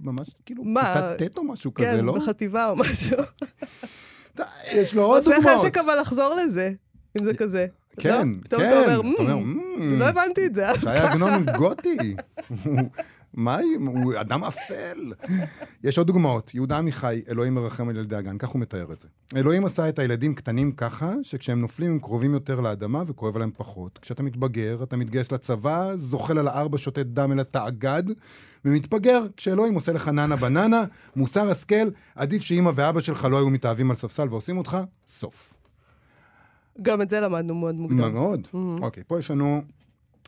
ממש כאילו? כיתה ט' או משהו כזה, כן, לא? בחטיבה או משהו. יש לו עוד עושה דוגמאות. חשק אבל לחזור לזה, אם זה כזה. כן, לא? פתאום כן. אתה אומר, אתה אומר, לא הבנתי את זה, אז ככה. עגנון הוא גותי. מה, הוא אדם אפל. יש עוד דוגמאות. יהודה עמיחי, אלוהים מרחם על ילדי הגן, כך הוא מתאר את זה. אלוהים עשה את הילדים קטנים ככה, שכשהם נופלים הם קרובים יותר לאדמה וכואב עליהם פחות. כשאתה מתבגר, אתה מתגייס לצבא, זוחל על הארבע, שותת דם אל התאגד, ומתבגר כשאלוהים עושה לך ננה בננה, מוסר השכל, עדיף שאימא ואבא שלך לא היו מתאהבים על ספסל ועושים אותך, סוף. גם את זה למדנו מאוד מוקדם. מאוד. אוקיי, פה יש לנו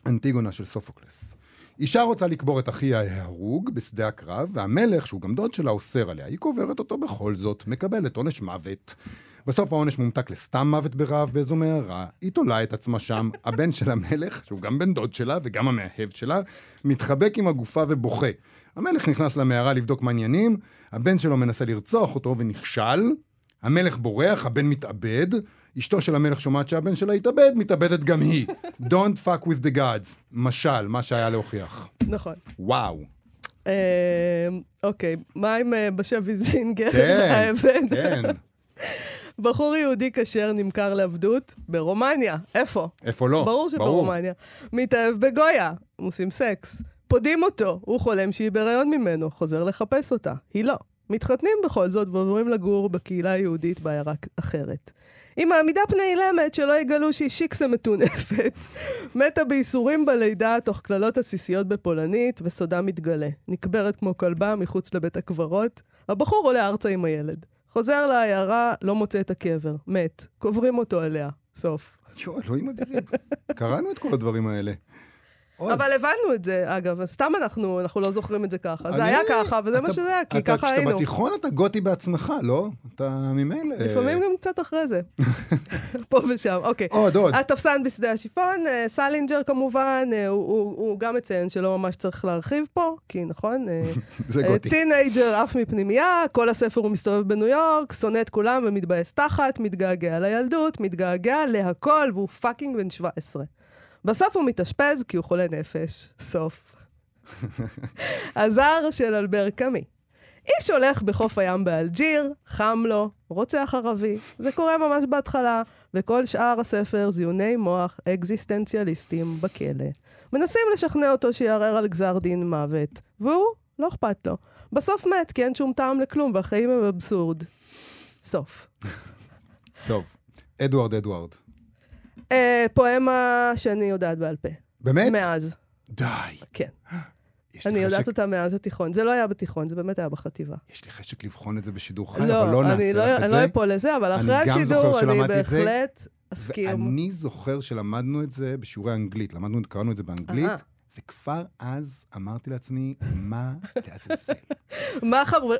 אנטיגונה של סופוקלס. אישה רוצה לקבור את אחיה ההרוג בשדה הקרב, והמלך, שהוא גם דוד שלה, אוסר עליה. היא קוברת אותו בכל זאת, מקבלת עונש מוות. בסוף העונש מומתק לסתם מוות ברעב באיזו מערה, היא תולה את עצמה שם, הבן של המלך, שהוא גם בן דוד שלה וגם המאהב שלה, מתחבק עם הגופה ובוכה. המלך נכנס למערה לבדוק מה העניינים, הבן שלו מנסה לרצוח אותו ונכשל, המלך בורח, הבן מתאבד, אשתו של המלך שומעת שהבן שלה התאבד, מתאבדת גם היא. Don't fuck with the gods. משל, מה שהיה להוכיח. נכון. וואו. אה, אוקיי, מה עם אה, בשבי זינגר, כן? כן. בחור יהודי כשר נמכר לעבדות ברומניה. איפה? איפה לא? ברור שברומניה. מתאהב בגויה, הם עושים סקס. פודים אותו, הוא חולם שהיא בהיריון ממנו, חוזר לחפש אותה. היא לא. מתחתנים בכל זאת ועוברים לגור בקהילה היהודית בעיירה אחרת. היא מעמידה פני אילמת שלא יגלו שהיא שיקסה מטונפת. מתה בייסורים בלידה תוך קללות עסיסיות בפולנית, וסודה מתגלה. נקברת כמו כלבה מחוץ לבית הקברות. הבחור עולה ארצה עם הילד. חוזר לעיירה, לא מוצא את הקבר. מת. קוברים אותו עליה. סוף. אלוהים אדירים. קראנו את כל הדברים האלה. אבל הבנו את זה, אגב, סתם אנחנו, אנחנו לא זוכרים את זה ככה. זה אני- היה ככה, וזה מה אתה- שזה היה, כי אתה- ככה היינו. כשאתה בתיכון אתה גותי בעצמך, לא? אתה ממילא... לפעמים גם קצת אחרי זה. פה ושם, אוקיי. עוד, עוד. התפסן בשדה השיפון, אה, סלינג'ר כמובן, אה, הוא- הוא הוא גם מציין שלא ממש צריך להרחיב פה, כי נכון, אה, זה גותי. טינאייג'ר עף מפנימייה, כל הספר הוא מסתובב בניו יורק, שונא את כולם ומתבאס תחת, מתגעגע לילדות, מתגעגע להכל, והוא fucking בן 17. בסוף הוא מתאשפז כי הוא חולה נפש. סוף. הזר של אלבר קאמי. איש הולך בחוף הים באלג'יר, חם לו, רוצח ערבי. זה קורה ממש בהתחלה, וכל שאר הספר זיוני מוח אקזיסטנציאליסטים בכלא. מנסים לשכנע אותו שיערער על גזר דין מוות, והוא, לא אכפת לו. בסוף מת, כי אין שום טעם לכלום, והחיים הם אבסורד. סוף. טוב. אדוארד אדוארד. אה, פואמה שאני יודעת בעל פה. באמת? מאז, די. כן. אני יודעת חשק- אותה מאז התיכון. זה לא היה בתיכון, זה באמת היה בחטיבה. יש לי חשק לבחון את זה בשידור חי, אבל לא נעשה אני לא, לך את אני זה. לא אפול לזה, אבל אני אחרי השידור אני בהחלט אסכים. ואני זוכר שלמדנו את זה בשיעורי אנגלית. למדנו, קראנו את זה באנגלית. וכבר אז אמרתי לעצמי, מה לעזאזל?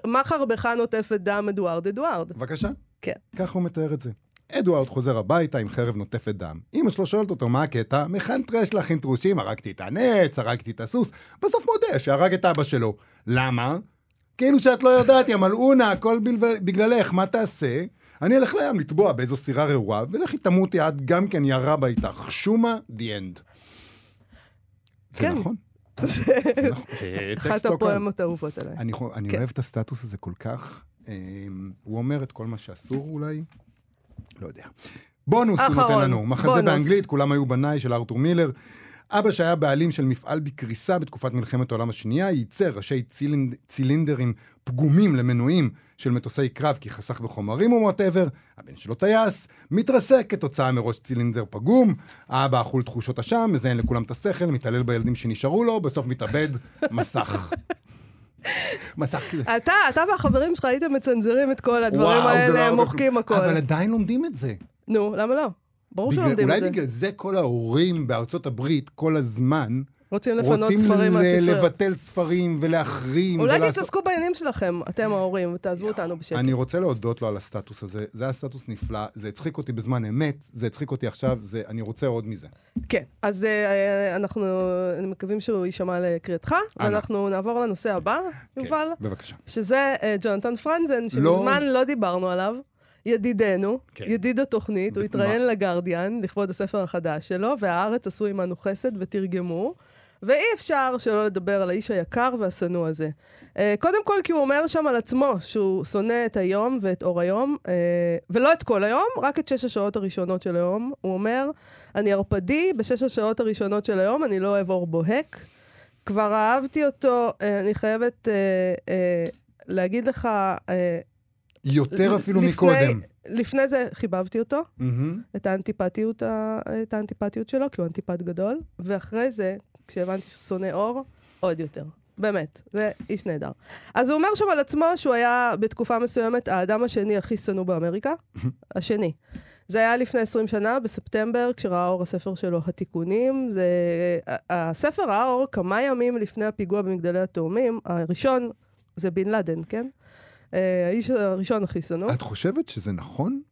מה חרבך נוטפת דם אדוארד אדוארד? בבקשה. כן. ככה הוא מתאר את זה. אדוארד חוזר הביתה עם חרב נוטפת דם. אמא שלו שואלת אותו מה הקטע, מכן טרש להכין טרושים, הרגתי את הנץ, הרגתי את הסוס, בסוף מודה שהרג את אבא שלו. למה? כאילו שאת לא יודעת, יא מלאונה, הכל בגללך, מה תעשה? אני אלך לים לטבוע באיזו סירה רעועה, ולכי תמותי את גם כן ירה בה איתך. שומה, the end. זה כן. נכון. זה נכון. זה אחת לא קל. הפואמות האהובות עליי. אני כן. אוהב את הסטטוס הזה כל כך. אמ, הוא אומר את כל מה שאסור אולי. לא יודע. בונוס הוא אחרון, נותן לנו. מחזה בונוס. באנגלית, כולם היו בניי של ארתור מילר. אבא שהיה בעלים של מפעל בקריסה בתקופת מלחמת העולם השנייה, ייצר ראשי צילינד, צילינדרים פגומים למנועים של מטוסי קרב כי חסך בחומרים ו whatever, הבן שלו טייס, מתרסק כתוצאה מראש צילינדר פגום, האבא אכול תחושות אשם, מזיין לכולם את השכל, מתעלל בילדים שנשארו לו, בסוף מתאבד, מסך. מסכתי זה. אתה, אתה והחברים שלך הייתם מצנזרים את כל הדברים וואו, לא האלה, מוחקים. הכל. אבל עדיין לומדים את זה. נו, למה לא? ברור בגלל- שלומדים את אולי זה. בגלל זה כל ההורים בארצות הברית כל הזמן רוצים לפנות רוצים ספרים ל- מהספריות. לבטל ספרים ולהחרים. אולי ולעשות- תתעסקו בעניינים שלכם, אתם ההורים, ותעזבו אותנו בשקט. אני רוצה להודות לו על הסטטוס הזה. זה היה סטטוס נפלא, זה הצחיק אותי בזמן אמת, זה הצחיק אותי עכשיו, זה, אני רוצה עוד מזה. כן, אז אה, אנחנו מקווים שהוא יישמע לקריאתך. ואנחנו נעבור לנושא הבא, יובל, כן, בבקשה. שזה אה, ג'ונתן פרנזן, לא. שמזמן לא דיברנו עליו. ידידנו, כן. ידיד התוכנית, הוא מה? התראיין לגרדיאן לכבוד הספר החדש שלו, והארץ עשו עמנו חסד ותרגמו, ואי אפשר שלא לדבר על האיש היקר והשנוא הזה. אה, קודם כל כי הוא אומר שם על עצמו שהוא שונא את היום ואת אור היום, אה, ולא את כל היום, רק את שש השעות הראשונות של היום. הוא אומר, אני ערפדי, בשש השעות הראשונות של היום אני לא אוהב אור בוהק. כבר אהבתי אותו, אה, אני חייבת אה, אה, להגיד לך... אה, יותר אפילו לפני- מקודם. לפני זה חיבבתי אותו, מהמם. את האנטיפטיות, את האנטיפטיות שלו, כי הוא אנטיפט גדול, ואחרי זה, כשהבנתי שהוא שונא אור, עוד יותר. באמת, זה איש נהדר. אז הוא אומר שם על עצמו שהוא היה בתקופה מסוימת האדם השני הכי שנוא באמריקה. השני. זה היה לפני 20 שנה, בספטמבר, כשראה אור הספר שלו, התיקונים. זה... הספר ראה אור כמה ימים לפני הפיגוע במגדלי התאומים. הראשון זה בן לאדן, כן? אה, האיש הראשון הכי שנוא. את חושבת שזה נכון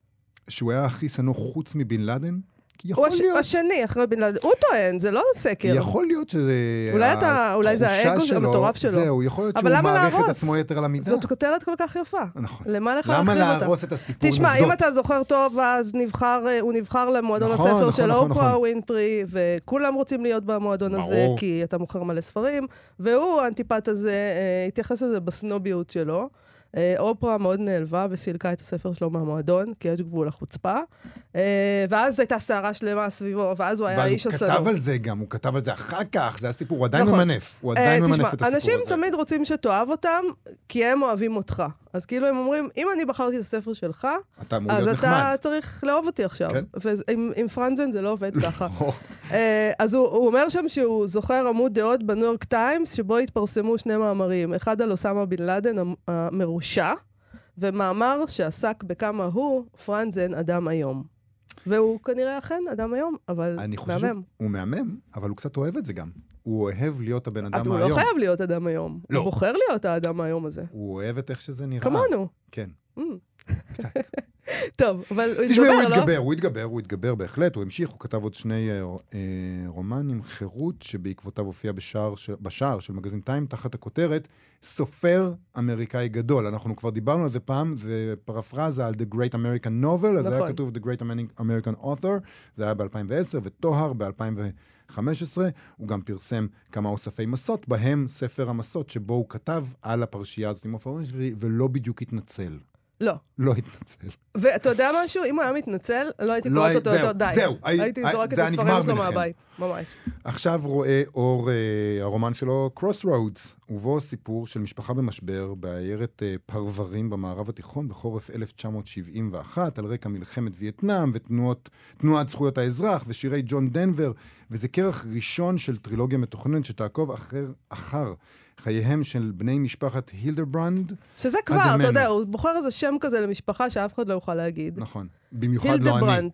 שהוא היה הכי שנוא חוץ מבן לאדן? כי יכול הש... להיות, השני אחרי בן לאדן. הוא טוען, זה לא סקר. יכול להיות שזה... אולי אתה- אולי זה האגו שלו- המטורף שלו. זהו, יכול להיות שהוא למה מעריך את? עצמו יתר על המידה. זאת כותרת כל כך יפה. נכון. למה לך למה להחריב אותה? להרוס את הסיפור תשמע, אם? אתה זוכר טוב, אז נבחר, אה, הוא נבחר למועדון נכון, הספר נכון, של נכון, אופרה נכון. ווינפרי, וכולם רוצים להיות במועדון הזה, ברור. כי אתה מוכר מלא ספרים, והוא, האנטיפט הזה, אה, התייחס לזה בסנוביות שלו. אה, אופרה מאוד נעלבה וסילקה את הספר שלו מהמועדון, כי יש גבול לחוצפה. אה, ואז הייתה סערה שלמה סביבו, ואז הוא היה אבל האיש הוא השנוא. כתב על זה גם, הוא כתב על זה אחר כך, זה הסיפור, הוא עדיין נכון. ממנף, הוא עדיין אה, ממנף תשמע, את הסיפור הזה. אנשים תמיד רוצים שתאהב אותם, כי הם אוהבים אותך. אז כאילו הם אומרים, אם אני בחרתי את הספר שלך, אתה אמור אז להיות אתה נחמד. צריך לאהוב אותי עכשיו. כן. ועם פרנזן זה לא עובד ככה. אה, אז הוא, הוא אומר שם שהוא זוכר עמוד דעות בניו יורק טיימס, שבו התפרסמו שני מאמרים. אחד על אוסמה בן לאדן המ- המרושע, ומאמר שעסק בכמה הוא, פרנזן, אדם היום. והוא כנראה אכן אדם היום, אבל אני חושב מהמם. שהוא מהמם, אבל הוא קצת אוהב את זה גם. הוא אוהב להיות הבן אדם הוא מהיום. לא חייב להיות אדם היום. לא. הוא בוחר להיות האדם היום הזה. הוא אוהב את איך שזה נראה. כמונו. כן. טוב, אבל הוא הוא התגבר, לא? התגבר, הוא התגבר, הוא התגבר בהחלט, הוא המשיך, הוא כתב עוד שני אה, אה, רומנים, חירות, שבעקבותיו הופיע בשער, של- בשער של מגזין טיים, תחת הכותרת סופר אמריקאי גדול. אנחנו כבר דיברנו על זה פעם, זה פרפרזה על The Great American Novel, אז זה היה נכון. כתוב The Great American Author, זה היה ב-2010, וטוהר ב-2015. הוא גם פרסם כמה אוספי מסות, בהם ספר המסות, שבו הוא כתב על הפרשייה הזאת עם עופר ולא בדיוק התנצל. לא. לא התנצל. ואתה יודע משהו? אם הוא היה מתנצל, לא הייתי לא קוראת אותו יותר די. זהו, הי- הייתי הי- זורקת את הספרים שלו. מהבית. ממש. עכשיו רואה אור אה, הרומן שלו, Crossroads, ובו סיפור של משפחה במשבר בעיירת אה, פרברים במערב התיכון בחורף 1971, על רקע מלחמת וייטנאם ותנועת זכויות האזרח ושירי ג'ון דנבר, וזה כרך ראשון של טרילוגיה מתוכננת שתעקוב אחר, אחר חייהם של בני משפחת הילדברנד. שזה כבר. אתה יודע, הוא בוחר איזה שם כזה למשפחה שאף אחד לא יוכל להגיד. נכון, במיוחד לא אני.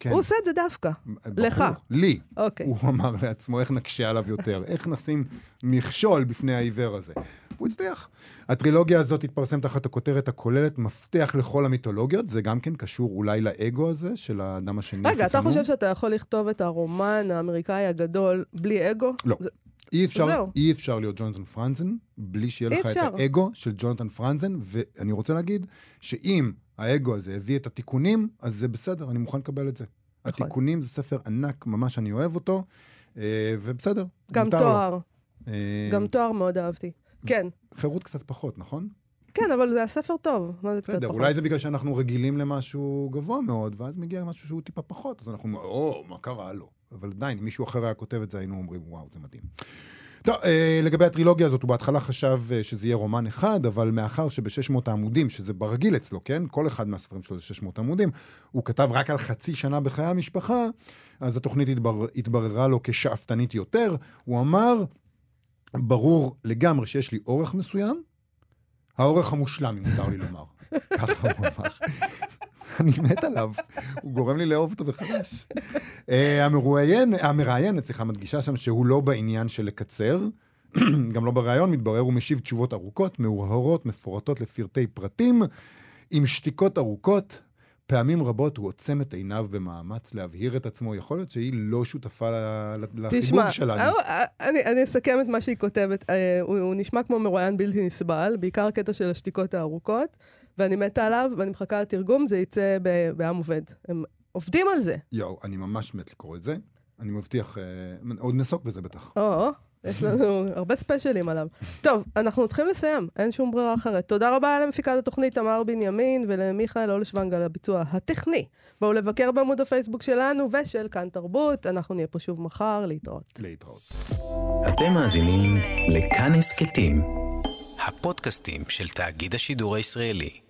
כן. הוא עושה את זה דווקא. בחור, לך. לי. אוקיי. הוא אמר לעצמו, איך נקשה עליו יותר? איך נשים מכשול בפני העיוור הזה? הוא הצליח. הטרילוגיה הזאת תתפרסם תחת הכותרת הכוללת מפתח לכל המיתולוגיות, זה גם כן קשור אולי לאגו הזה של האדם השני. רגע, אתה. חושב שאתה יכול לכתוב את הרומן האמריקאי הגדול בלי אגו? לא. זה- אי אפשר, זהו. אי אפשר להיות ג'ונתן פרנזן בלי שיהיה לך אפשר. את האגו של ג'ונתן פרנזן, ואני רוצה להגיד שאם האגו הזה הביא את התיקונים, אז זה בסדר, אני מוכן לקבל את זה. נכון. התיקונים זה ספר ענק, ממש אני אוהב אותו, אה, ובסדר, גם מותר לו. תואר, אה, גם תואר מאוד אהבתי. כן, חירות קצת פחות, נכון? כן, אבל זה הספר טוב. מה זה קצת בסדר, פחות? אולי זה בגלל שאנחנו רגילים למשהו גבוה מאוד, ואז מגיע משהו שהוא טיפה פחות, אז אנחנו או, מה קרה לו? אבל עדיין, אם מישהו אחר היה כותב את זה, היינו אומרים, וואו, זה מדהים. טוב, אה, לגבי הטרילוגיה הזאת, הוא בהתחלה חשב אה, שזה יהיה רומן אחד, אבל מאחר שב-600 העמודים, שזה ברגיל אצלו, כן? כל אחד מהספרים שלו זה 600 עמודים, הוא כתב רק על חצי שנה בחיי המשפחה, אז התוכנית התבר, התבררה לו כשאפתנית יותר. הוא אמר, ברור לגמרי שיש לי אורך מסוים, האורך המושלם, אם מותר לי לומר. ככה הוא אמר. אני מת עליו, הוא גורם לי לאהוב אותו מחדש. אה, המרואיין, המראיינת, סליחה, מדגישה שם שהוא לא בעניין של לקצר. גם לא בריאיון, מתברר הוא משיב תשובות ארוכות, מאוהרות, מפורטות לפרטי פרטים, עם שתיקות ארוכות. פעמים רבות הוא עוצם את עיניו במאמץ להבהיר את עצמו. יכול להיות שהיא לא שותפה לחיבוב תשמע, שלנו. אה, אני, אני אסכם את מה שהיא כותבת. אה, הוא, הוא נשמע כמו מרואיין בלתי נסבל, בעיקר הקטע של השתיקות הארוכות, ואני מתה עליו, ואני מחכה לתרגום, זה יצא ב- בעם עובד. הם עובדים על זה. יואו, אני ממש מת לקרוא את זה. אני מבטיח, אה, עוד נעסוק בזה בטח. או, יש לנו הרבה ספיישלים עליו. טוב, אנחנו צריכים לסיים, אין שום ברירה אחרת. תודה רבה למפיקת התוכנית תמר בנימין ולמיכאל אולשוונג על הביצוע הטכני. בואו לבקר בעמוד הפייסבוק שלנו ושל כאן תרבות, אנחנו נהיה פה שוב מחר, להתראות. להתראות. אתם מאזינים לכאן הסכתים, הפודקאסטים של תאגיד השידור הישראלי.